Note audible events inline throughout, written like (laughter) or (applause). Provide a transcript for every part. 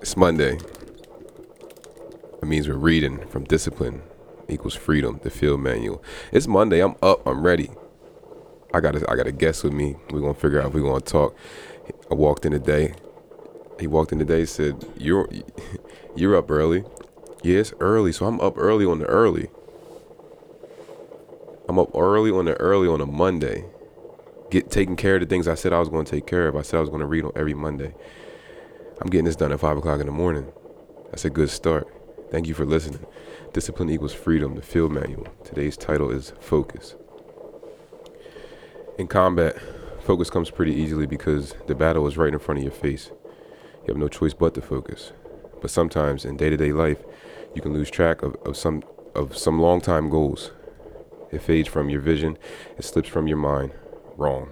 It's Monday. It means we're reading from discipline equals freedom, the field manual. It's Monday. I'm up. I'm ready. I got a, I got a guest with me. We're gonna figure out if we're gonna talk. I walked in today. He walked in today. Said, "You're you're up early." Yes, early. So I'm up early on the early. I'm up early on the early on a Monday. Get taking care of the things I said I was going to take care of. I said I was going to read on every Monday. I'm getting this done at five o'clock in the morning. That's a good start. Thank you for listening. Discipline equals freedom, the field manual. Today's title is Focus. In combat, focus comes pretty easily because the battle is right in front of your face. You have no choice but to focus. But sometimes in day to day life, you can lose track of, of some of some long time goals. It fades from your vision, it slips from your mind. Wrong.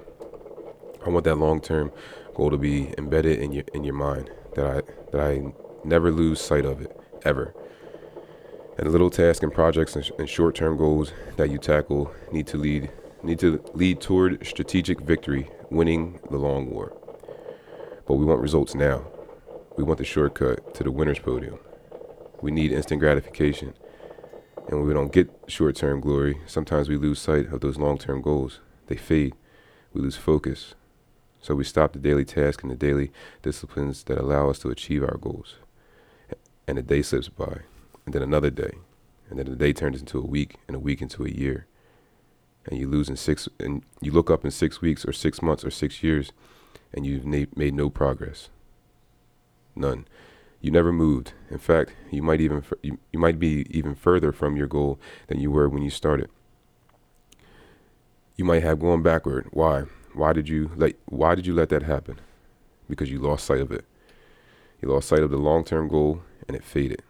I want that long term goal to be embedded in your in your mind that I that I never lose sight of it ever. And little tasks and projects and, sh- and short-term goals that you tackle need to lead need to lead toward strategic victory, winning the long war. But we want results now. We want the shortcut to the winner's podium. We need instant gratification. And when we don't get short-term glory, sometimes we lose sight of those long-term goals. They fade. We lose focus. So we stop the daily task and the daily disciplines that allow us to achieve our goals. And a day slips by, and then another day, and then the day turns into a week, and a week into a year. And you lose in six, and you look up in six weeks or six months or six years, and you've na- made no progress. None. You never moved. In fact, you might even f- you, you might be even further from your goal than you were when you started. You might have gone backward. Why? Why did you let why did you let that happen? Because you lost sight of it. You lost sight of the long-term goal and it faded.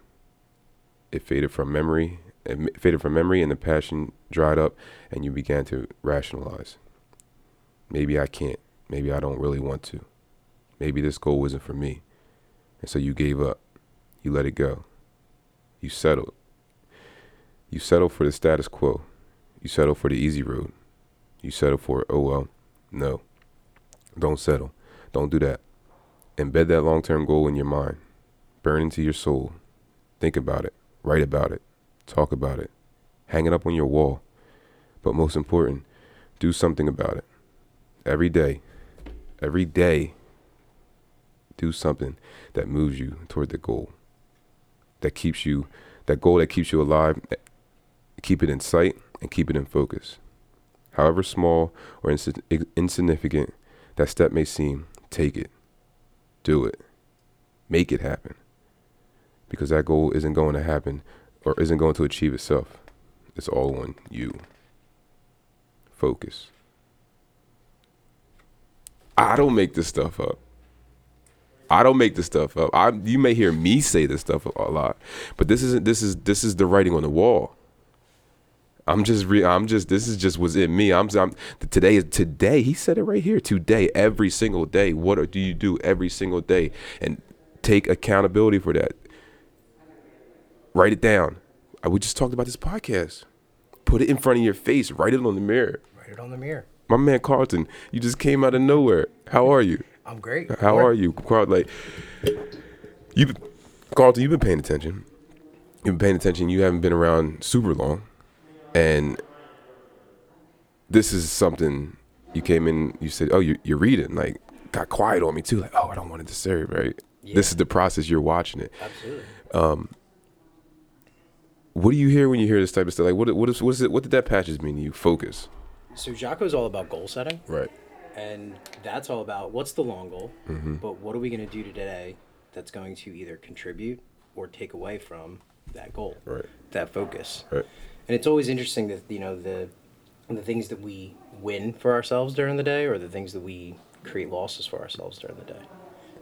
It faded from memory, it faded from memory and the passion dried up and you began to rationalize. Maybe I can't. Maybe I don't really want to. Maybe this goal isn't for me. And so you gave up. You let it go. You settled. You settled for the status quo. You settled for the easy road. You settled for, oh well, no. Don't settle. Don't do that. Embed that long term goal in your mind. Burn into your soul. Think about it. Write about it. Talk about it. Hang it up on your wall. But most important, do something about it. Every day. Every day. Do something that moves you toward the goal. That keeps you, that goal that keeps you alive. Eh, keep it in sight and keep it in focus however small or insi- insignificant that step may seem, take it. Do it. Make it happen. Because that goal isn't going to happen or isn't going to achieve itself. It's all on you. Focus. I don't make this stuff up. I don't make this stuff up. I you may hear me say this stuff a lot, but this isn't this is this is the writing on the wall. I'm just re- I'm just this is just what's in me. I'm, I'm today is today. He said it right here. Today, every single day. What do you do every single day? And take accountability for that. Write it down. Uh, We just talked about this podcast. Put it in front of your face. Write it on the mirror. Write it on the mirror. My man Carlton, you just came out of nowhere. How are you? I'm great. How are you, Carlton? Like you, Carlton, you've been paying attention. You've been paying attention. You haven't been around super long and this is something you came in you said oh you're, you're reading like got quiet on me too like oh i don't want to disturb right? This is the process you're watching it. Absolutely. what do you hear when you hear this type of stuff? Like what, what is what is it what did that passage mean to you? Focus. So Jocko is all about goal setting, right. And that's all about what's the long goal, Mm-hmm. but what are we going to do today that's going to either contribute or take away from that goal, Right. that focus. right And it's always interesting that you know the the things that we win for ourselves during the day, or the things that we create losses for ourselves during the day.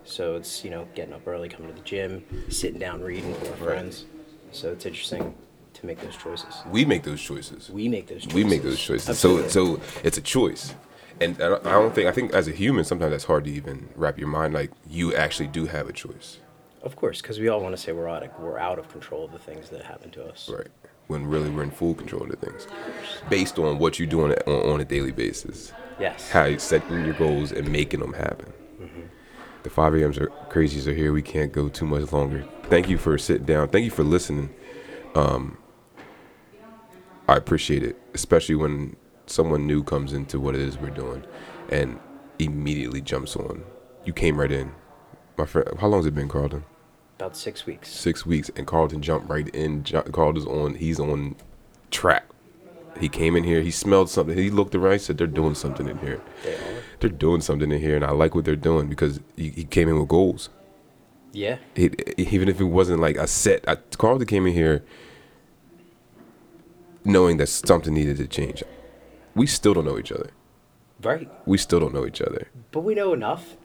So it's you know getting up early, coming to the gym, sitting down, reading with our friends. So it's interesting to make those choices. we make those choices We make those. choices. we make those choices Absolutely. so so it's a choice and I don't- I don't think I think as a human sometimes that's hard to even wrap your mind like you actually do have a choice Of course, because we all want to say we're out of, we're out of control of the things that happen to us. right when really we're in full control of the things based on what you're doing on, on a daily basis Yes. how you setting your goals and making them happen The 5 a.m. crazies are here. We can't go too much longer. Thank you for sitting down. Thank you for listening. Um, I appreciate it, especially when someone new comes into what it is we're doing and immediately jumps on. You came right in. My friend, how long has it been, Carlton? About six weeks. Six weeks, and Carlton jumped right in. Carlton's on. He's on track. He came in here. He smelled something. He looked around. He said, "They're doing something in here. They are. They're doing something in here." And I like what they're doing because he, he came in with goals. Yeah. He, even if it wasn't like a set, I, Carlton came in here knowing that something needed to change. We still don't know each other. Right. We still don't know each other. But we know enough.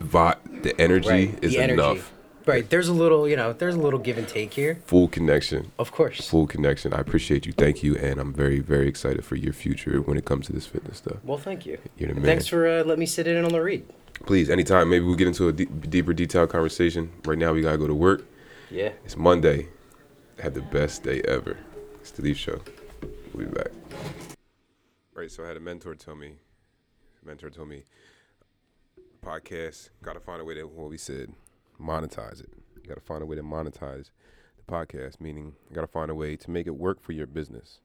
Vi- the energy Right. is the energy. enough. Right. There's a little, you know, there's a little give and take here. Full connection. Of course. Full connection. I appreciate you. Thank you. And I'm very, very excited for your future when it comes to this fitness stuff. Well, thank you. You're the man. Thanks for uh, letting me sit in on the read. Please, anytime, maybe we'll get into a deeper, detailed conversation. Right now, we got to go to work. Yeah. It's Monday. I had the best day ever. It's the Leaf Show. We'll be back. Right, so I had a mentor tell me, mentor told me, podcast, got to find a way to, what we said, monetize it. You got to find a way to monetize the podcast, meaning you got to find a way to make it work for your business.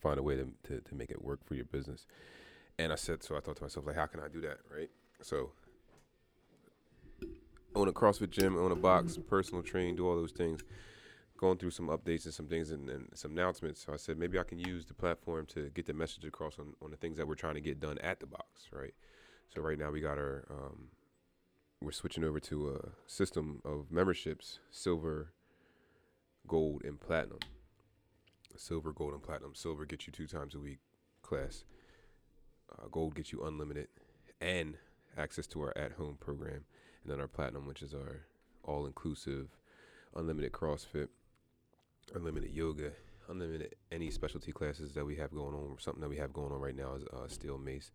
Find a way to, to, to make it work for your business. And I said, so I thought to myself, like, how can I do that, right? So own a CrossFit gym, own a box, personal train, do all those things. Going through some updates and some things and, and some announcements. So I said maybe I can use the platform to get the message across on, on the things that we're trying to get done at the box, right? So right now we got our um, we're switching over to a system of memberships, silver, gold, and platinum. Silver, gold, and platinum. Silver gets you two times a week class. Uh, gold gets you unlimited and access to our at-home program and then our platinum, which is our all-inclusive, unlimited CrossFit, unlimited yoga, unlimited any specialty classes that we have going on. Something that we have going on right now is uh, steel mace.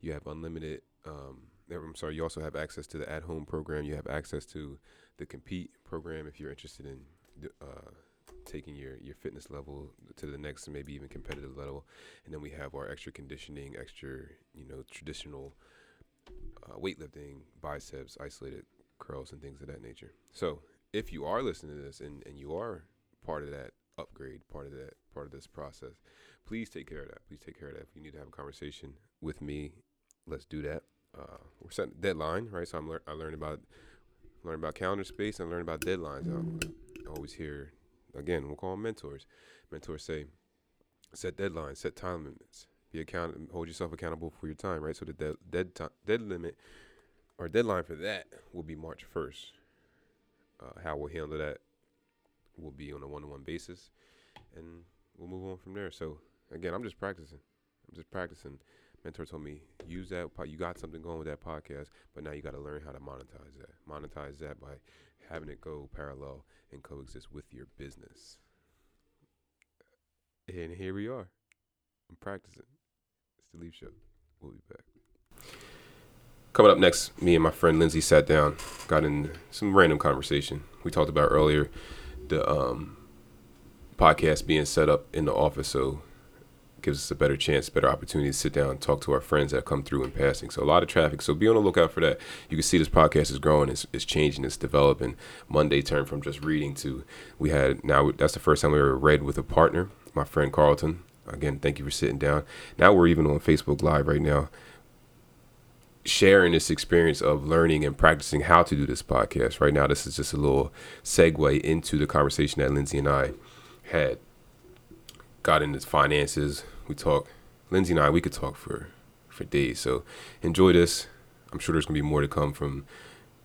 You have unlimited. Um, I'm sorry. You also have access to the at-home program. You have access to the compete program if you're interested in uh, taking your your fitness level to the next, maybe even competitive level. And then we have our extra conditioning, extra you know traditional uh, weightlifting, biceps, isolated curls, and things of that nature. So if you are listening to this and, and you are part of that upgrade, part of that part of this process, please take care of that. Please take care of that. If you need to have a conversation with me, let's do that. Uh, we're setting a deadline, right? So I'm lear- I learned about learn about calendar space and learn about deadlines. I always hear again, we'll call them mentors. Mentors say, set deadlines, set time limits, be account, hold yourself accountable for your time, right? So the dead dead time, dead limit or deadline for that will be March first. Uh, how we'll handle that will be on a one-to-one basis, and we'll move on from there. So again, I'm just practicing. I'm just practicing. Mentor told me use that. po- You got something going with that podcast, but now you got to learn how to monetize that. Monetize that by having it go parallel and coexist with your business. And here we are. I'm practicing. It's the Leaf Show. We'll be back. Coming up next, me and my friend Lindsay sat down, got in some random conversation. We talked about earlier the um, podcast being set up in the office, so gives us a better chance, better opportunity to sit down and talk to our friends that come through in passing. So a lot of traffic. So be on the lookout for that. You can see this podcast is growing, it's, it's changing, it's developing. Monday turned from just reading to we had now that's the first time we ever read with a partner, my friend Carlton. Again, thank you for sitting down. Now we're even on Facebook Live right now sharing this experience of learning and practicing how to do this podcast. Right now, this is just a little segue into the conversation that Lindsay and I had. Got into finances. We talk. Lindsay and I, we could talk for for days. So enjoy this. I'm sure there's gonna be more to come from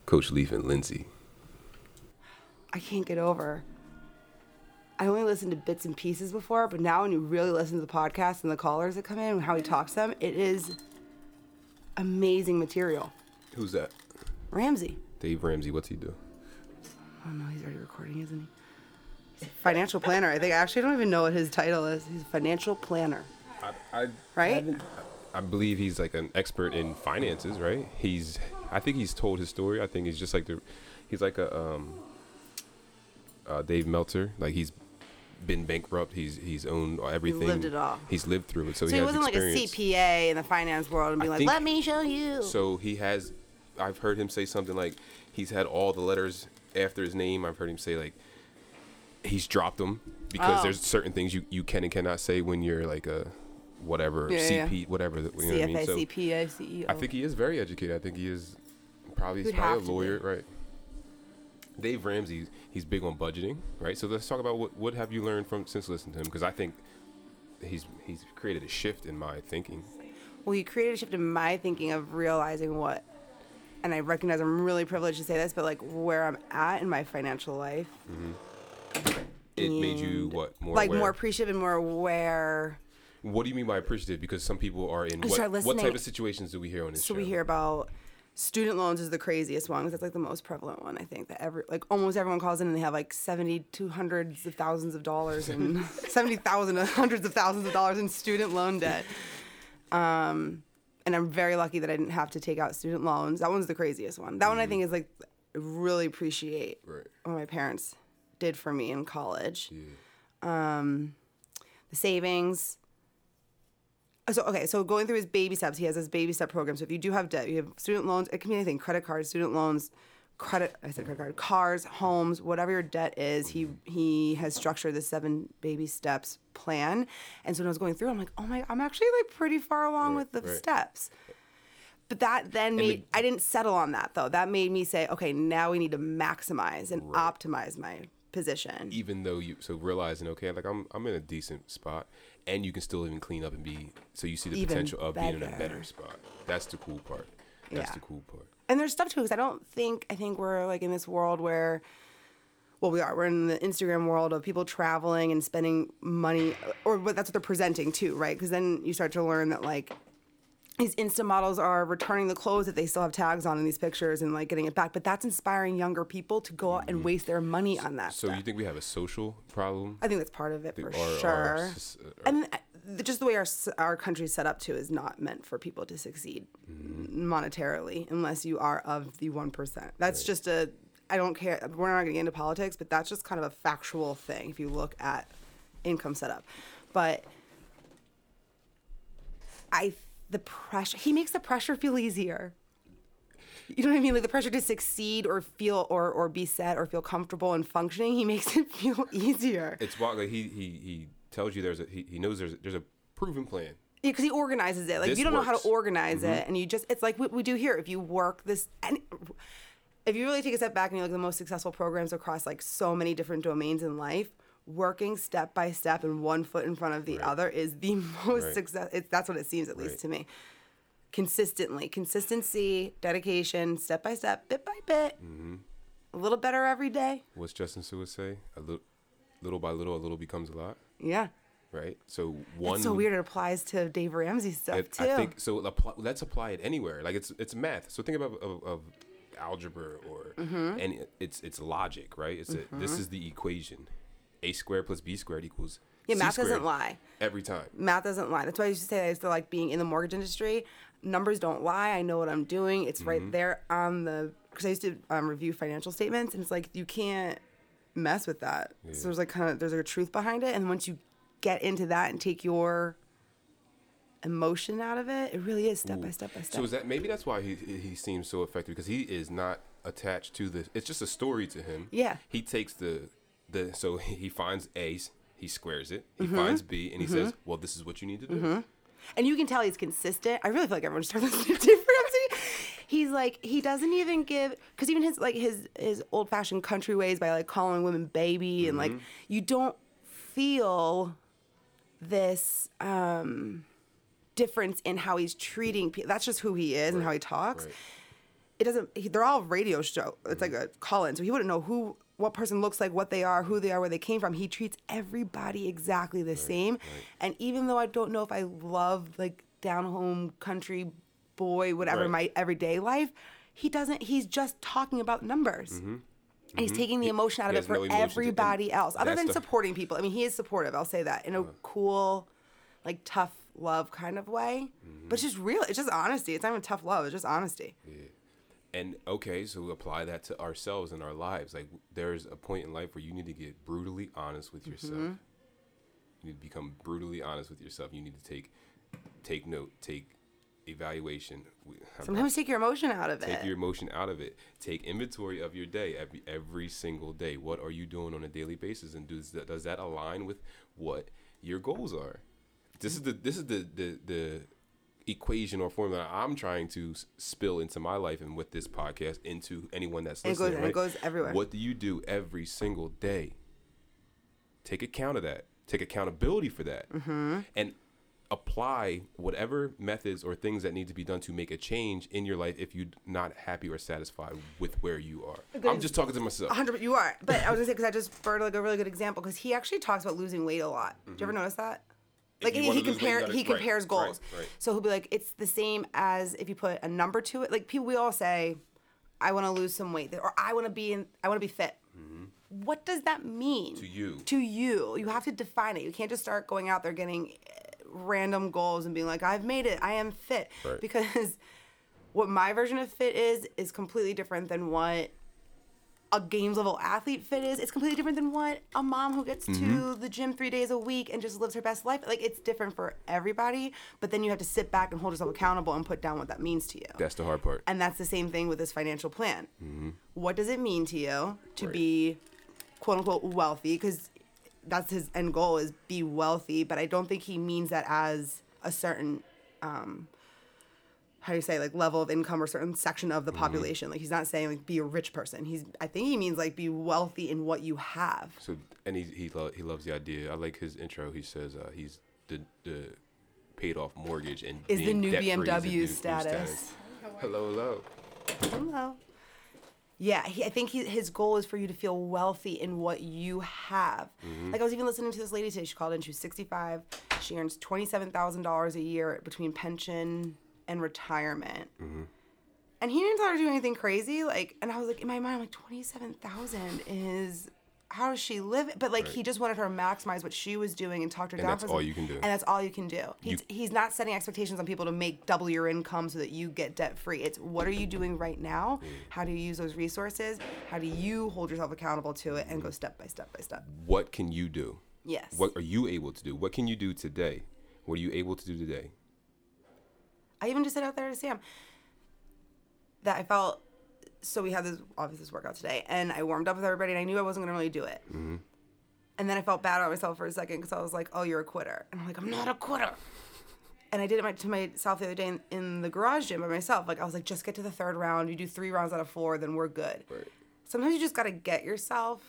Coach Leaf and Lindsay. I can't get over. I only listened to bits and pieces before, but now when you really listen to the podcast and the callers that come in and how he talks to them, it is amazing material. Who's that? Ramsey. Dave Ramsey. What's he do? Oh no, he's already recording, isn't he? Financial planner. I think I actually I don't even know what his title is. He's a financial planner, I, I right? I believe he's like an expert in finances, right? He's I think he's told his story. I think he's just like the he's like a um uh Dave Meltzer. Like he's been bankrupt. He's he's owned everything. lived it all. He's lived through it. So, So he, he wasn't experience. like a CPA in the finance world and be I like, think- "Let me show you." So he has I've heard him say something like he's had all the letters after his name. I've heard him say like he's dropped them because Oh. there's certain things you, you can and cannot say when you're like a whatever Yeah, yeah, CP whatever you know what I mean. So CFA, CPA, I think he is very educated. I think he is probably he's probably a lawyer, be. right? Dave Ramsey, he's big on budgeting, right? So let's talk about what what have you learned from since listening to him? Because I think he's he's created a shift in my thinking. Well, he created a shift in my thinking of realizing what, and I recognize I'm really privileged to say this, but like where I'm at in my financial life. Mm-hmm. It made you what more like aware? more appreciative and more aware. What do you mean by appreciative? Because some people are in what, what type of situations do we hear on this So show? we hear about student loans is the craziest one 'cause that's like the most prevalent one I think that every like almost everyone calls in and they have like seventy to hundreds of thousands of dollars and (laughs) seventy thousand hundreds of thousands of dollars in student loan debt. Um, and I'm very lucky that I didn't have to take out student loans. That one's the craziest one. That one I think is like really appreciate Right. my parents did for me in college. Yeah. Um, the savings. So okay, so going through his baby steps, he has his baby step program. So if you do have debt, you have student loans, it can be anything, credit cards, student loans, credit I said credit card, cars, homes, whatever your debt is, he he has structured the seven baby steps plan. And so when I was going through, I'm like, oh my I'm actually like pretty far along Right, with the right. steps. But that then made the- I didn't settle on that though. That made me say, okay, now we need to maximize and Right. optimize my position. Even though you so realizing okay, like I'm I'm in a decent spot, and you can still even clean up and be so you see the Even potential of being in a better. better spot. That's the cool part. That's Yeah. the cool part. and there's stuff too because I don't think I think we're like in this world where well we are we're in the Instagram world of people traveling and spending money or what that's what they're presenting too right because then you start to learn that like these Insta models are returning the clothes that they still have tags on in these pictures and like getting it back but that's inspiring younger people to go out and waste their money on that Mm-hmm. So stuff. you think we have a social problem? I think that's part of it for Our- our sure. s- uh, and uh, just the way our our country's set up too is not meant for people to succeed monetarily unless you are of the one percent. That's just a. I don't care. We're not going to get into politics, but that's just kind of a factual thing if you look at income setup. But I the pressure he makes the pressure feel easier. You know what I mean? Like the pressure to succeed or feel or or be set or feel comfortable and functioning, he (laughs) makes it feel easier. It's wild. Like he he he tells you there's a he, he knows there's a, there's a proven plan. Yeah, because he organizes it. Like if This you don't know how works. Mm-hmm. to organize it, and you just it's like what we do here. If you work this, and if you really take a step back and you look at the most successful programs across like so many different domains in life, working step by step and one foot in front of the Right. other is the (laughs) most Right. success. It's, that's what it seems at least to me. Consistently, consistency, dedication, step by step, bit by bit, Mm-hmm. a little better every day. What's Justin Seward say? A little, little by little, a little becomes a lot. Yeah, Right. So one. it's so weird. It applies to Dave Ramsey stuff It, too. I think so. apply- Let's apply it anywhere. Like it's it's math. So think about of, of algebra or Mm-hmm. and it- it's it's logic, right? It's a, this is the equation: a squared plus b squared equals Yeah, math doesn't lie. every time. math doesn't lie. That's why I used to say I used to like being in the mortgage industry. Numbers don't lie. I know what I'm doing. It's Mm-hmm. right there on the because I used to um, review financial statements, and it's like you can't mess with that. So there's like kind of there's like a truth behind it, and once you get into that and take your emotion out of it, it really is step by step by step. So is that maybe that's why he he seems so effective because he is not attached to the. It's just a story to him. Yeah. He takes the the so (laughs) he finds A, he squares it. He Mm-hmm. finds B, and he says, "Well, this is what you need to do." And you can tell he's consistent. I really feel like everyone should start (laughs) listening to Ramsey. He's like he doesn't even give because even his like his his old fashioned country ways by like calling women baby and like Mm-hmm. you don't feel this um difference in how he's treating people. That's just who he is and how he talks. Right. It doesn't. He, they're all radio show. It's like a call in, so he wouldn't know who what person looks like, what they are, who they are, where they came from. He treats everybody exactly the same. And even though I don't know if I love like down home country boy, whatever Right. my everyday life, he doesn't. He's just talking about numbers. And he's taking the emotion out Mm-hmm. He of it for no to- everybody else, other than the- supporting people. I mean, he is supportive. I'll say that in a cool, like tough love kind of way. Mm-hmm. But it's just real. It's just honesty. It's not even tough love. It's just honesty. And okay, so apply that to ourselves and our lives. Like there's a point in life where you need to get brutally honest with yourself. Mm-hmm. You need to become brutally honest with yourself. You need to take take note, take evaluation. We- I'm Sometimes take your emotion out of Take it. Take your emotion out of it. Take inventory of your day every every single day. What are you doing on a daily basis, and does that, does that align with what your goals are? This is the this is the the the equation or formula I'm trying to spill into my life and with this podcast into anyone that's And it goes- listening. it goes everywhere. What do you do every single day? Take account of that. Take accountability for that, Mm-hmm. and apply whatever methods or things that need to be done to make a change in your life if you're not happy or satisfied with where you are. I'm just talking to myself. 100 you are but i was gonna say because i just brought like a really good example because he actually talks about losing weight a lot do you ever notice that like Mm-hmm. he, he lose weight, you compare he compares right, goals right. so he'll be like it's the same as if you put a number to it like people we all say i want to lose some weight or i want to be in i want to be fit what does that mean Mm-hmm. To you. to you you have to define it you can't just start going out there getting eh, random goals and being like i've made it i am fit Right. (laughs) because what my version of fit is is completely different than what a games level athlete fit is. It's completely different than what a mom who gets Mm-hmm. to the gym three days a week and just lives her best life. Like it's different for everybody. But then you have to sit back and hold yourself accountable and put down what that means to you. That's the hard part. and that's the same thing with this financial plan. What does it mean to you to Right. be quote unquote wealthy? Because that's his end goal is be wealthy. But I don't think he means that as a certain um, how do you say like level of income or certain section of the population. Like he's not saying like be a rich person. He's I think he means like be wealthy in what you have. So and he he lo- he loves the idea. I like his intro. He says uh, he's the the paid off mortgage and Is the new debt-free is the BMW new- new status. Hello, hello. Hello. Yeah, he, I think he, his goal is for you to feel wealthy in what you have. Like I was even listening to this lady today. She called in. She was 65. She earns twenty-seven thousand dollars a year between pension and retirement. And he didn't tell her to do anything crazy. Like, and I was like, in my mind, I'm like, twenty-seven thousand is how does she live? But like, he just wanted her to maximize what she was doing and talked her And down. that's all you can do. And that's all you can do. He's, You- he's not setting expectations on people to make double your income so that you get debt free. It's what are you doing right now? Mm. How do you use those resources? How do you hold yourself accountable to it and go step by step by step? What can you do? Yes. What are you able to do? What can you do today? What are you able to do today? I even just said out there to Sam that I felt so we had this obviously this workout today and I warmed up with everybody and I knew I wasn't gonna really do it. Mm-hmm. And then I felt bad on myself for a second because I was like, "Oh, you're a quitter," and I'm like, "I'm not a quitter." And I did it my, to myself the other day in, in the garage gym by myself. Like I was like, "Just get to the third round. You do three rounds out of four, then we're good." Right. Sometimes you just gotta get yourself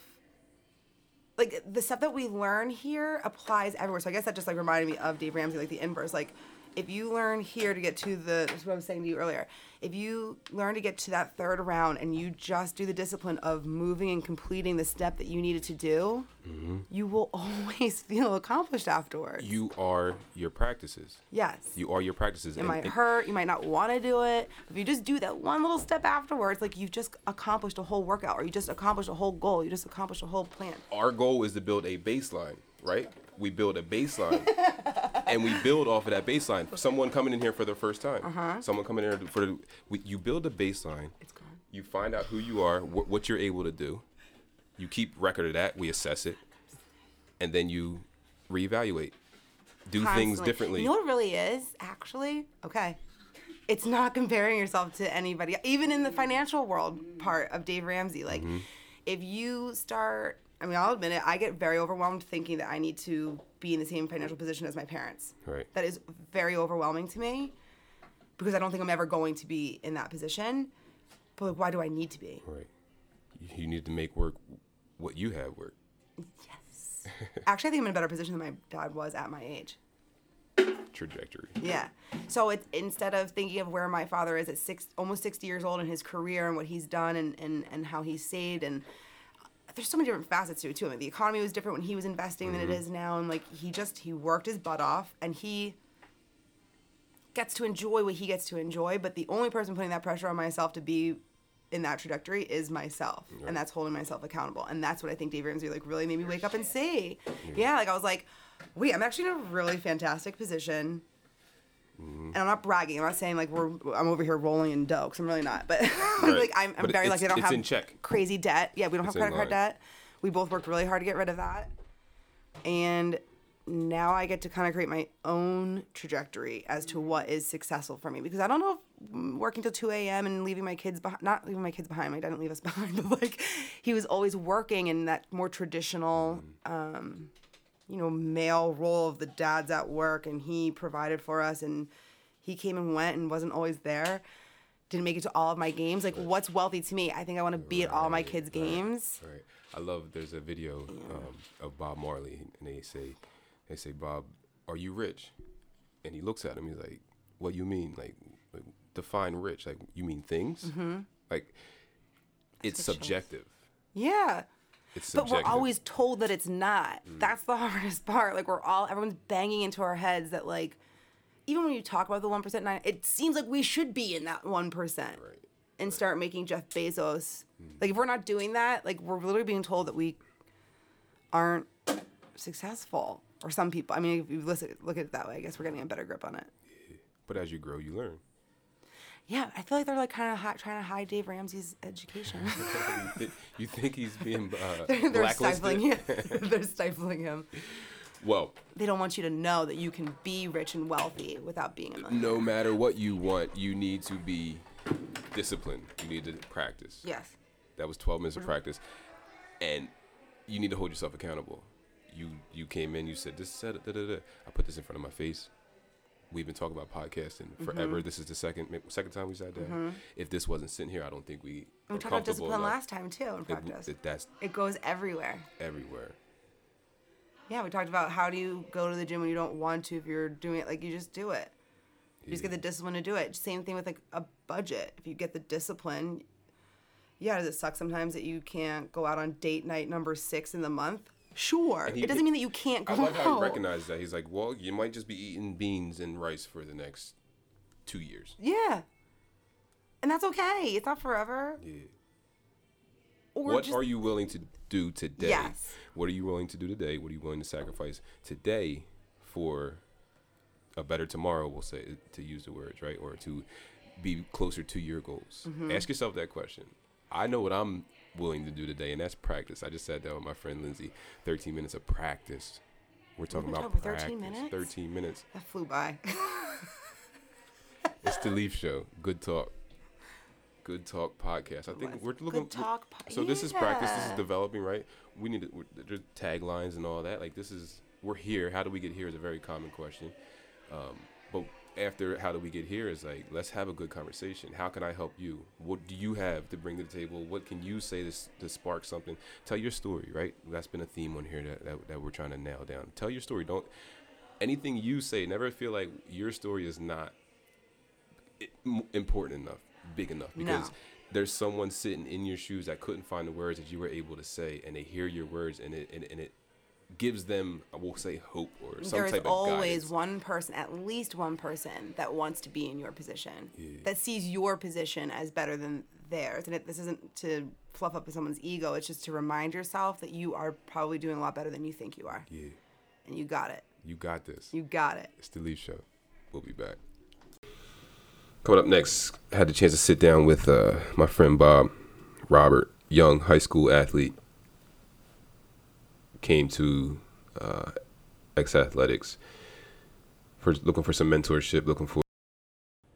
like the stuff that we learn here applies everywhere. So I guess that just like reminded me of Dave Ramsey, like the inverse. Like if you learn here to get to the that's what I was saying to you earlier. If you learn to get to that third round and you just do the discipline of moving and completing the step that you needed to do, mm-hmm. you will (laughs) always feel accomplished afterwards. You are your practices. yes. You are your practices. it and- might and hurt. You might not want to do it. If you just do that one little step afterwards, like you've just accomplished a whole workout, or you just accomplished a whole goal. You just accomplished a whole plan. Our goal is to build a baseline, right? We build a baseline, (laughs) and we build off of that baseline. Someone coming in here for the first time, Uh-huh. someone coming in here for the, we, you build a baseline. It's gone. You find out who you are, wh- what you're able to do. You keep record of that. We assess it, and then you reevaluate. Do things differently. You know what it really is, actually? Okay. It's not comparing yourself to anybody, even in the financial world part of Dave Ramsey. Like, Mm-hmm. if you start, I mean, I'll admit it, I get very overwhelmed thinking that I need to be in the same financial position as my parents. Right. That is very overwhelming to me because I don't think I'm ever going to be in that position. But like, why do I need to be? right. You, need to make work what you have work. Yes. (laughs) Actually, I think I'm in a better position than my dad was at my age. Trajectory. Yeah. So it's instead of thinking of where my father is at six, almost 60 years old in his career and what he's done and, and, and how he's saved and there's so many different facets to it too. Like the economy was different when he was investing than it mm-hmm. is now. And like he just, he worked his butt off and he gets to enjoy what he gets to enjoy. But the only person putting that pressure on myself to be in that trajectory is myself. Right. And that's holding myself accountable. And that's what I think Dave Ramsey like really made me wake up and see. Yeah. Like I was like, wait, I'm actually in a really fantastic position. And I'm not bragging. I'm not saying like we're I'm over here rolling in dough because I'm really not. But (laughs) Right. like I'm, I'm very lucky. I don't have in check. crazy debt. Yeah, we don't It's have credit card debt. We both worked really hard to get rid of that. And now I get to kind of create my own trajectory as to what is successful for me because I don't know if mm, working till 2 a.m. and leaving my kids behind, not leaving my kids behind, my dad didn't leave us (laughs) behind, but like he was always working in that more traditional, um, you know, male role of the dad's at work and he provided for us and he came and went and wasn't always there. Didn't make it to all of my games. Like, what's wealthy to me? I think I want to be at all my kids' games. Right. I love. There's a video um, of Bob Marley, and they say, they say, Bob, are you rich? And he looks at him. He's like, What you mean? Like, like define rich. Like, you mean things? Mm-hmm. Like, it's subjective. Yeah. But we're always told that it's not. Mm. That's the (laughs) hardest part. Like we're all everyone's banging into our heads that like even when you talk about the one percent nine, it seems like we should be in that one percent Right. and start making Jeff Bezos. Mm. Like if we're not doing that, like we're literally being told that we aren't successful. Or some people. I mean, if you listen, look at it that way, I guess we're getting a better grip on it. But as you grow, you learn. Yeah, I feel like they're like kind of trying to hide Dave Ramsey's education. (laughs) you, think he's being uh, (laughs) they're blacklisted? stifling him. (laughs) they're stifling him. Well, they don't want you to know that you can be rich and wealthy without being a millionaire. no matter what you want, you need to be disciplined. You need to practice. Yes. That was 12 minutes of practice, and you need to hold yourself accountable. You you came in, you said this said da, da, da. I put this in front of my face. We've been talking about podcasting forever. Mm-hmm. This is the second second time we sat down. If this wasn't sitting here, I don't think we. We talked about discipline enough. last time too in It- practice. it- that's It goes everywhere. everywhere. Yeah, we talked about how do you go to the gym when you don't want to if you're doing it like you just do it. You just get the discipline to do it. Same thing with like a budget. If you get the discipline, yeah, does it suck sometimes that you can't go out on date night number six in the month? Sure. He- it doesn't mean that you can't go I like how he recognizes that. He's like, well, you might just be eating beans and rice for the next two years. Yeah. And that's okay. It's not forever. Yeah. Or what just, are you willing to do today? Yes. What are you willing to do today? What are you willing to sacrifice today for a better tomorrow? We'll say to use the words right, or to be closer to your goals. Mm-hmm. Ask yourself that question. I know what I'm willing to do today, and that's practice. I just sat down with my friend Lindsay. 13 minutes of practice. We're talking about practice. 13 minutes? 13 minutes. That flew by. (laughs) It's the Leaf Show. Good talk. Good talk podcast. I think we're looking. Good talk. po- So this is practice. This is developing, right? We need to, there's taglines and all that. Like this is we're here. How do we get here is a very common question. Um, after how do we get here is like let's have a good conversation. How can I help you? What do you have to bring to the table? What can you say to, to spark something? Tell your story, right? That's been a theme on here that, that that we're trying to nail down. Tell your story. Don't anything you say. Never feel like your story is not important enough, big enough because No. there's someone sitting in your shoes that couldn't find the words that you were able to say, and they hear your words, and it and, and it gives them, I will say, hope or some There's type of always guidance. one person, at least one person, that wants to be in your position, that sees your position as better than theirs. And it, this isn't to fluff up someone's ego. It's just to remind yourself that you are probably doing a lot better than you think you are, Yeah, and you got it. you got this. You got it. It's the Leaf Show. We'll be back. Coming up next, I had the chance to sit down with uh, my friend Bob Robert, young high school athlete. Came to uh, X Athletics for looking for some mentorship, looking for.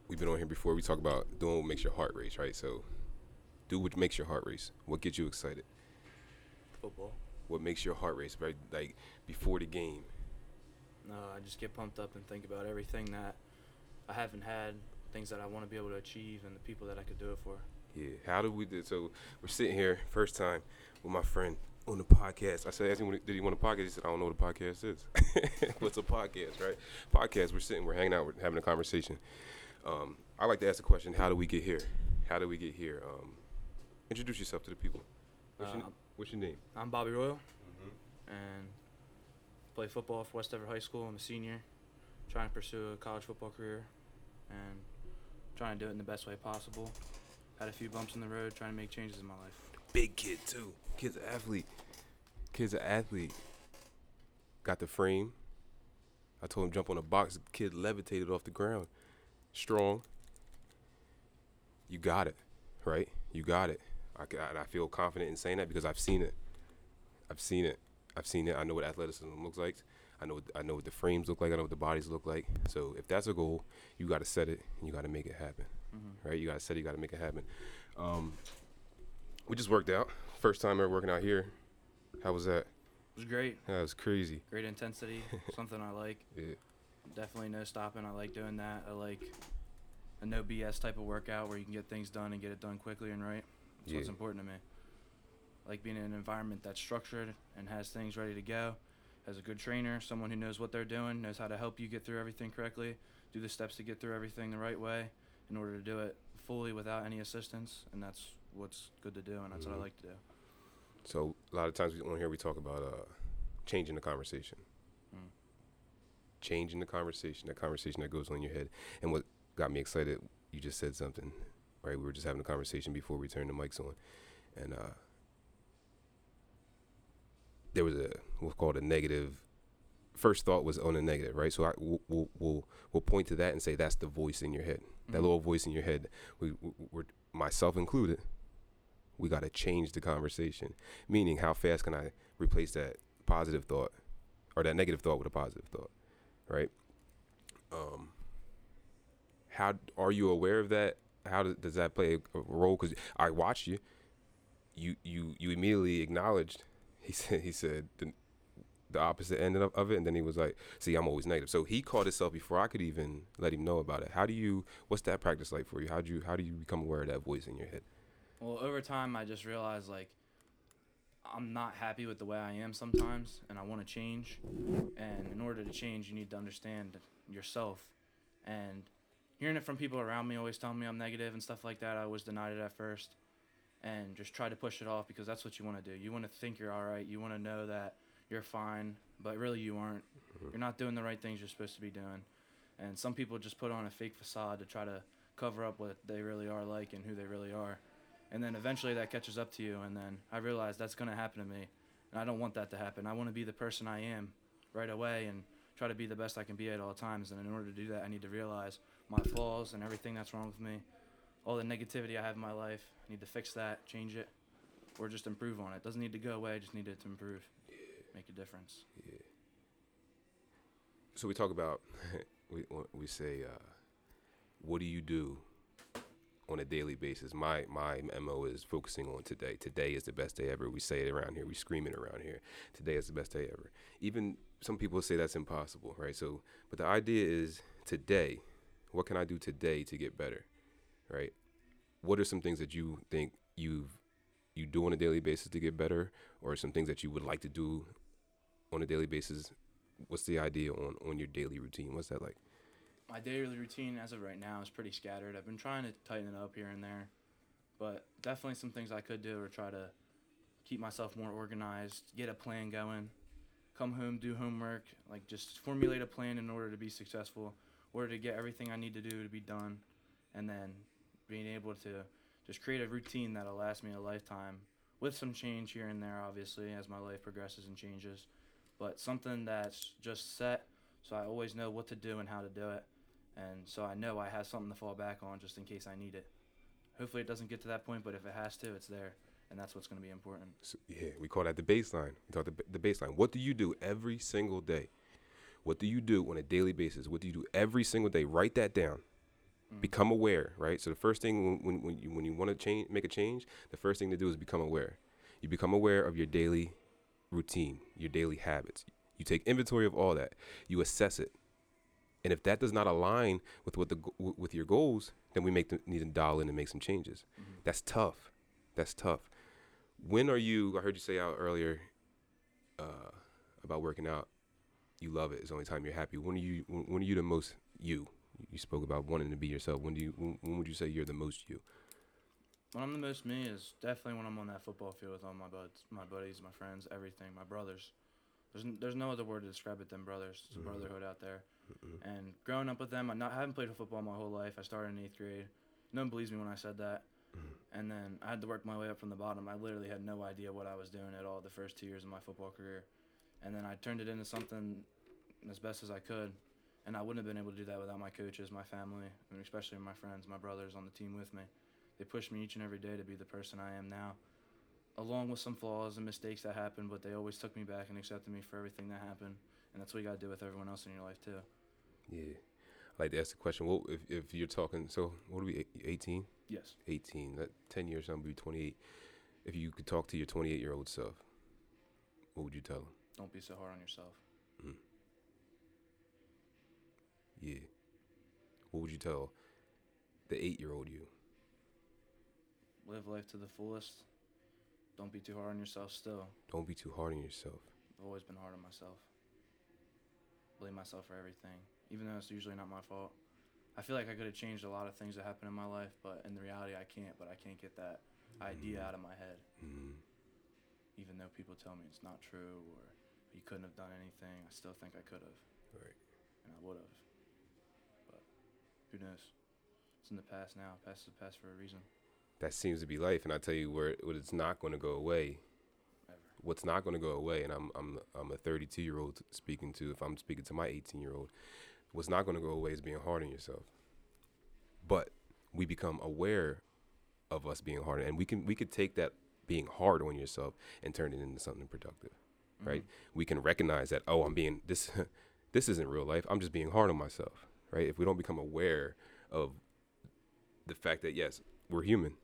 We've been on here before. We talk about doing what makes your heart race, right? So, do what makes your heart race. What gets you excited? Football. What makes your heart race? Right, like before the game. No, I just get pumped up and think about everything that I haven't had, things that I want to be able to achieve, and the people that I could do it for. Yeah. How do we do? So we're sitting here first time with my friend on the podcast. I said, asked him, did he want a podcast? He said, I don't know what a podcast is. (laughs) What's a podcast, right? Podcast. We're sitting, we're hanging out, we're having a conversation. Um, I like to ask the question, how do we get here? How do we get here? Um, introduce yourself to the people. What's, your, Uh, what's your name? I'm Bobby Royal, and play football for West Everett High School. I'm a senior, trying to pursue a college football career, and trying to do it in the best way possible. Had a few bumps in the road, trying to make changes in my life. Big kid too. Kid's an athlete. Kid's an athlete. Got the frame. I told him jump on a box. Kid levitated off the ground. Strong. You got it, right? You got it. I, I feel confident in saying that because I've seen it. I've seen it. I've seen it. I know what athleticism looks like. I know I know what the frames look like. I know what the bodies look like. So if that's a goal, you got to set it and you got to make it happen. Mm-hmm. Right? You got to set it. You got to make it happen. Um, we just worked out. First time ever working out here. How was that? It was great. That was crazy. Great intensity. (laughs) something I like. Yeah. Definitely no stopping. I like doing that. I like a no BS type of workout where you can get things done and get it done quickly and right. That's what's important to me. I like being in an environment that's structured and has things ready to go. Has a good trainer, someone who knows what they're doing, knows how to help you get through everything correctly, do the steps to get through everything the right way in order to do it fully without any assistance. And that's what's good to do, and that's what I Mhm. like to do. So a lot of times we on here we talk about uh, changing the conversation. Mm. Changing the conversation, that conversation that goes on in your head. And what got me excited, you just said something, right? We were just having a conversation before we turned the mics on, and uh, there was a what's called a negative. First thought was on a negative, right? So I, we'll, we'll we'll point to that and say that's the voice in your head, that Mhm. little voice in your head. We, we we're myself included. We got to change the conversation. Meaning, how fast can I replace that positive thought or that negative thought with a positive thought, right? Um, how are you aware of that? How does, does that play a, role? Because I watched you. You you you immediately acknowledged. (laughs) He said he said the, the opposite end of, of it, and then he was like, "See, I'm always negative." So he caught himself before I could even let him know about it. How do you? What's that practice like for you? How do you how do you become aware of that voice in your head? Well, over time, I just realized like I'm not happy with the way I am sometimes, and I want to change. And in order to change, you need to understand yourself. And hearing it from people around me, always telling me I'm negative and stuff like that, I always denied it at first, and just tried to push it off because that's what you want to do. You want to think you're all right. You want to know that you're fine, but really you aren't. Mm-hmm. You're not doing the right things you're supposed to be doing. And some people just put on a fake facade to try to cover up what they really are like and who they really are and then eventually that catches up to you and then i realize that's going to happen to me and i don't want that to happen. I want to be the person i am right away and try to be the best i can be at all times and in order to do that i need to realize my flaws and everything that's wrong with me all the negativity i have in my life. I need to fix that change it or just improve on it. Doesn't need to go away I just need it to improve make a difference. Yeah. So we talk about (laughs) we we say, uh, what do you do on a daily basis? My my mo is focusing on today. Today is the best day ever. We say it around here. We scream it around here. Today is the best day ever. Even some people say that's impossible, right? So, but the idea is today. What can I do today to get better, right? What are some things that you think you've you do on a daily basis to get better, or some things that you would like to do on a daily basis what's the idea on on your daily routine what's that like my daily routine as of right now is pretty scattered. I've been trying to tighten it up here and there, but definitely some things I could do or try to keep myself more organized, get a plan going, come home, do homework, like just formulate a plan in order to be successful, order to get everything I need to do to be done, and then being able to just create a routine that'll last me a lifetime with some change here and there, obviously, as my life progresses and changes, but something that's just set so I always know what to do and how to do it. And so I know I have something to fall back on just in case I need it. Hopefully it doesn't get to that point, but if it has to, it's there. And that's what's going to be important. so, yeah we call that the baseline. We talk the, the baseline. What do you do every single day? What do you do on a daily basis? What do you do every single day? Write that down. Mm. become aware right? So the first thing when, when, when you when you want to change make a change the first thing to do is become aware. You become aware of your daily routine your daily habits. You take inventory of all that. You assess it and if that does not align with what the with your goals then we make the, need to dial in and make some changes. Mhm. that's tough. That's tough. When are you i heard you say out earlier uh, about working out. You love it. It's the only time you're happy. When are you when, when are you the most you? You spoke about wanting to be yourself. When do you when, when would you say you're the most you? When I'm the most me is definitely when I'm on that football field with all my buds, my buddies, my friends, everything, my brothers. There's n- there's no other word to describe it than brothers. It's a Mhm. brotherhood out there. Mhm. And growing up with them, I not haven't played football my whole life. I started in eighth grade. No one believes me when I said that. Mhm. And then I had to work my way up from the bottom. I literally had no idea what I was doing at all the first two years of my football career. And then I turned it into something as best as I could. And I wouldn't have been able to do that without my coaches, my family, and especially my friends, my brothers on the team with me. They pushed me each and every day to be the person I am now. Along with some flaws and mistakes that happened, but they always took me back and accepted me for everything that happened. And that's what you got to do with everyone else in your life too. Yeah. I like to ask the question. Well, if if you're talking? So what are we? 18. Yes. 18. That 10 years now, be 28. If you could talk to your 28 year old self, what would you tell him? Don't be so hard on yourself. Hmm. Yeah. What would you tell the eight year old you? Live life to the fullest. Don't be too hard on yourself still. Don't be too hard on yourself. I've always been hard on myself. Blame myself for everything, even though it's usually not my fault. I feel like I could have changed a lot of things that happened in my life, but in the reality, I can't. But I can't get that idea out of my head, Mm. even though people tell me it's not true or you couldn't have done anything. I still think I could have, Right. and I would have. But who knows? It's in the past now. Past is the past for a reason. That seems to be life, and I tell you where what it's not going to go away. Ever. What's not going to go away, and I'm I'm I'm a 32 year old speaking to. If I'm speaking to my 18 year old, what's not going to go away is being hard on yourself. But we become aware of us being hard, and we can we could take that being hard on yourself and turn it into something productive, mm-hmm. right? We can recognize that oh, I'm being this (laughs) this isn't real life. I'm just being hard on myself, right? If we don't become aware of the fact that yes, we're human.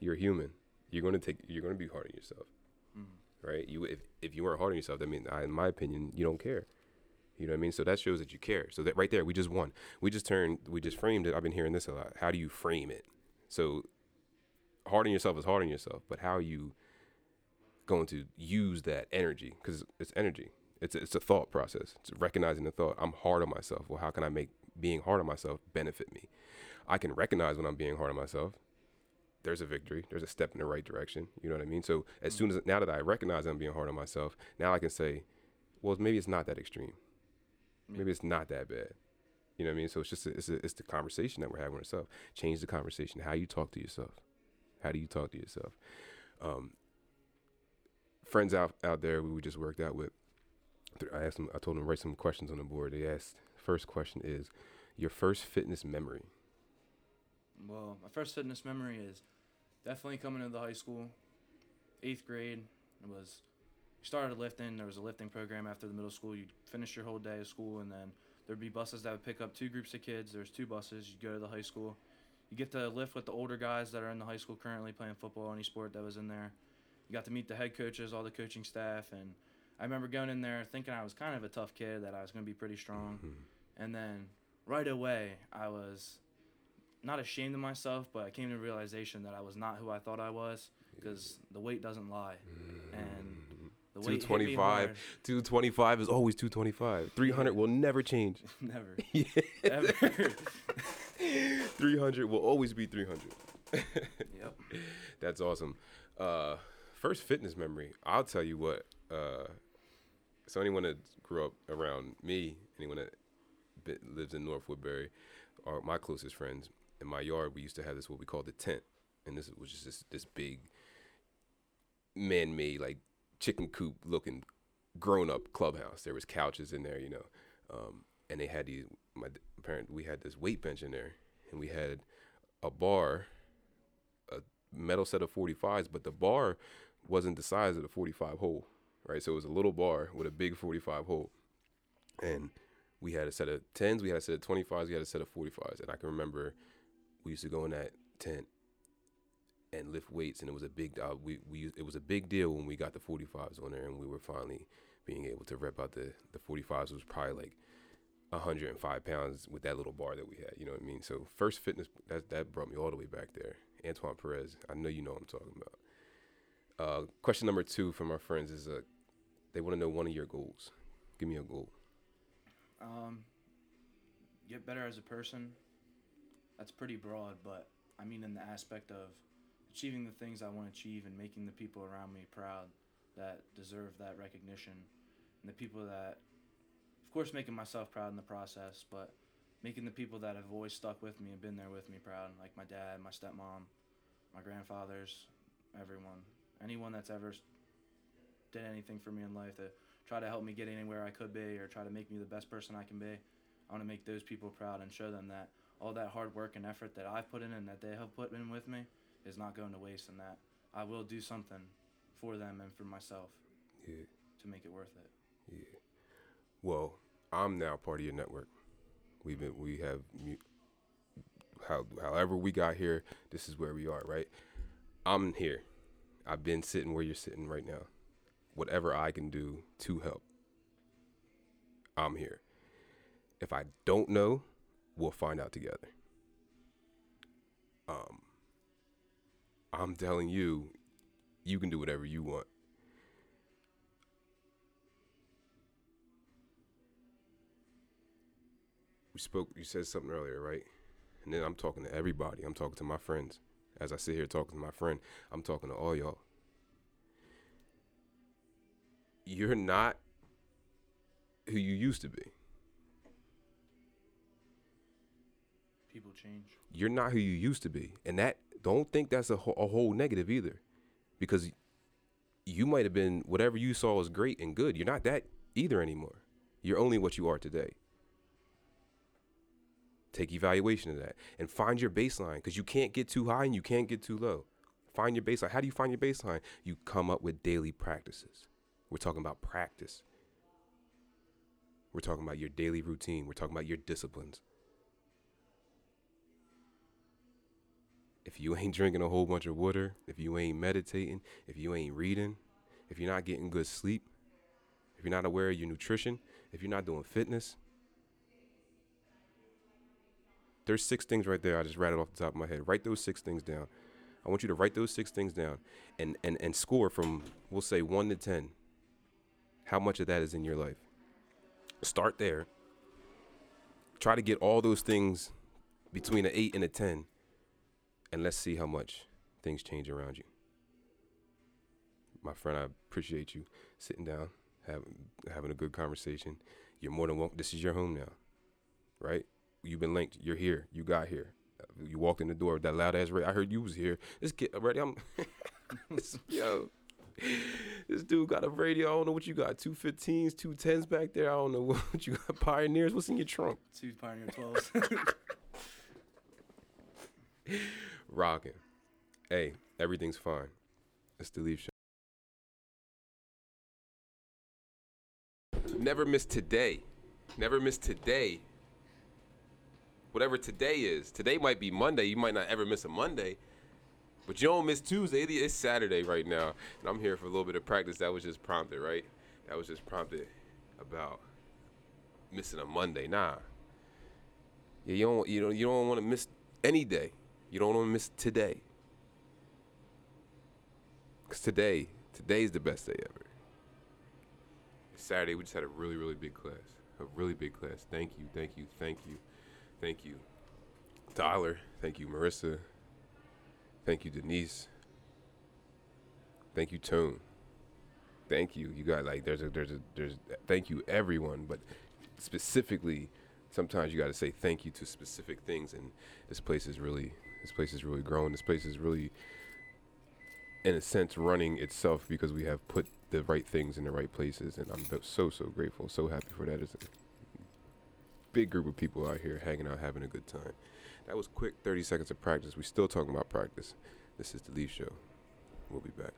You're human. You're gonna take. You're gonna be hard on yourself, Mhm. right? You if if you weren't hard on yourself, that means, I, in my opinion, you don't care. You know what I mean? So that shows that you care. So that right there, we just won. We just turned. We just framed it. I've been hearing this a lot. How do you frame it? So hard on yourself is hard on yourself, but how are you going to use that energy? Because it's energy. It's a, it's a thought process. It's recognizing the thought. I'm hard on myself. Well, how can I make being hard on myself benefit me? I can recognize when I'm being hard on myself. There's a victory. There's a step in the right direction. You know what I mean? So as soon as now that I recognize I'm being hard on myself, now I can say, well, maybe it's not that extreme. Maybe it's not that bad. You know what I mean? So it's just a, it's a, it's the conversation that we're having with ourselves. Change the conversation. How you talk to yourself. How do you talk to yourself? Um, friends out out there we just worked out with. I asked them. I told them write some questions on the board. They asked. First question is, your first fitness memory. Well, my first fitness memory is definitely coming into the high school, eighth grade. It was you started lifting. There was a lifting program after the middle school. You'd finish your whole day of school, and then there'd be buses that would pick up two groups of kids. There's two buses. You go to the high school. You get to lift with the older guys that are in the high school currently playing football, any sport that was in there. You got to meet the head coaches, all the coaching staff, and I remember going in there thinking I was kind of a tough kid, that I was going to be pretty strong. Mm-hmm. And then right away, I was not ashamed of myself, but I came to the realization that I was not who I thought I was because the weight doesn't lie. And the weight hit me 225. hard. 225 is always 225. 300 will never change. (laughs) Never. (laughs) Ever. (laughs) 300 will always be 300. yep. That's awesome. Uh, first fitness memory. I'll tell you what. Uh, so anyone that grew up around me, anyone that lives in North Woodbury, are my closest friends. In my yard, we used to have this what we called the tent, and this was just this, this big, man-made like chicken coop looking grown-up clubhouse. There was couches in there, you know, um, and they had these. My parent, we had this weight bench in there, and we had a bar a metal set of 45s, but the bar wasn't the size of the 45 hole, right? So it was a little bar with a big 45 hole. And we had a set of 10s, we had a set of 25s, we had a set of 45s. And I can remember we used to go in that tent and lift weights, and it was a big uh, we we it was a big deal when we got the 45s on there, and we were finally being able to rep out the the 45s. It was probably like 105 pounds with that little bar that we had. You know what I mean? So first fitness that that brought me all the way back there. Antoine Perez, I know you know what I'm talking about. Uh, question number two from our friends is uh, they want to know one of your goals. Give me a goal. Um, get better as a person. That's pretty broad, but I mean in the aspect of achieving the things I want to achieve and making the people around me proud that deserve that recognition, and the people that, of course, making myself proud in the process, but making the people that have always stuck with me and been there with me proud, like my dad, my stepmom, my grandfathers, everyone, anyone that's ever did anything for me in life to try to help me get anywhere I could be or try to make me the best person I can be. I want to make those people proud and show them that all that hard work and effort that I've put in and that they have put in with me is not going to waste and that I will do something for them and for myself Yeah. to make it worth it. Yeah. Well, I'm now part of your network. We've been, we have, how, however we got here, this is where we are, right? I'm here. I've been sitting where you're sitting right now. Whatever I can do to help, I'm here. If I don't know, we'll find out together. Um, I'm telling you, you can do whatever you want. we spoke you said something earlier right? And then i'm talking to everybody. I'm talking to my friends. As i sit here talking to my friend i'm talking to all y'all. You're not who you used to be People change. you're not who you used to be. And that don't think that's a, whole, a whole negative either. Because you might have been whatever you saw was great and good. You're not that either anymore. You're only what you are today. Take evaluation of that and find your baseline. Because you can't get too high and you can't get too low. Find your baseline. How do you find your baseline? You come up with daily practices. We're talking about practice. We're talking about your daily routine. We're talking about your disciplines if you ain't (laughs) drinking a whole bunch of water, if you ain't meditating, if you ain't reading, if you're not getting good sleep, if you're not aware of your nutrition, if you're not doing fitness, there's six things right there. I just rattled off the top of my head. Write those six things down. I want you to write those six things down and, and, and score from, we'll say, one to 10. How much of that is in your life? Start there. Try to get all those things between an 8 and a 10 and let's see how much things change around you. My friend, I appreciate you sitting down, having having a good conversation. You're more than welcome. This is your home now, right? You've been linked. You're here. You got here. You walked in the door with that loud ass radio. I heard you was here. This kid already. I'm (laughs) yo. This dude got a radio. I don't know what you got. Two 15s, two 10s back there. I don't know (laughs) what you got. Pioneers. What's in your trunk? Two Pioneer 12s. (laughs) Rocking. Hey, everything's fine. It's the Leaf Show. Never miss today. Never miss today. Whatever today is. Today might be Monday. You might not ever miss a Monday. But you don't miss Tuesday. It's Saturday right now. And I'm here for a little bit of practice. That was just prompted, right? That was just prompted about missing a Monday. Nah. Yeah, you don't you don't you don't want to miss any day. You don't want to miss today. Cause today, today's the best day ever. Saturday, we just had a really, really big class. A really big class. Thank you, thank you, thank you, thank you. Tyler, thank you, Marissa. Thank you, Denise. Thank you, Tone. Thank you. You got like there's a there's a there's thank you everyone, but specifically sometimes you got to say thank you to specific things and this place is really this place is really growing. This place is really in a sense running itself because we have put the right things in the right places and I'm so so grateful, so happy for that. It's a big group of people out here hanging out having a good time. That was quick 30 seconds of practice. We still talking about practice. This is the Leaf Show. We'll be back.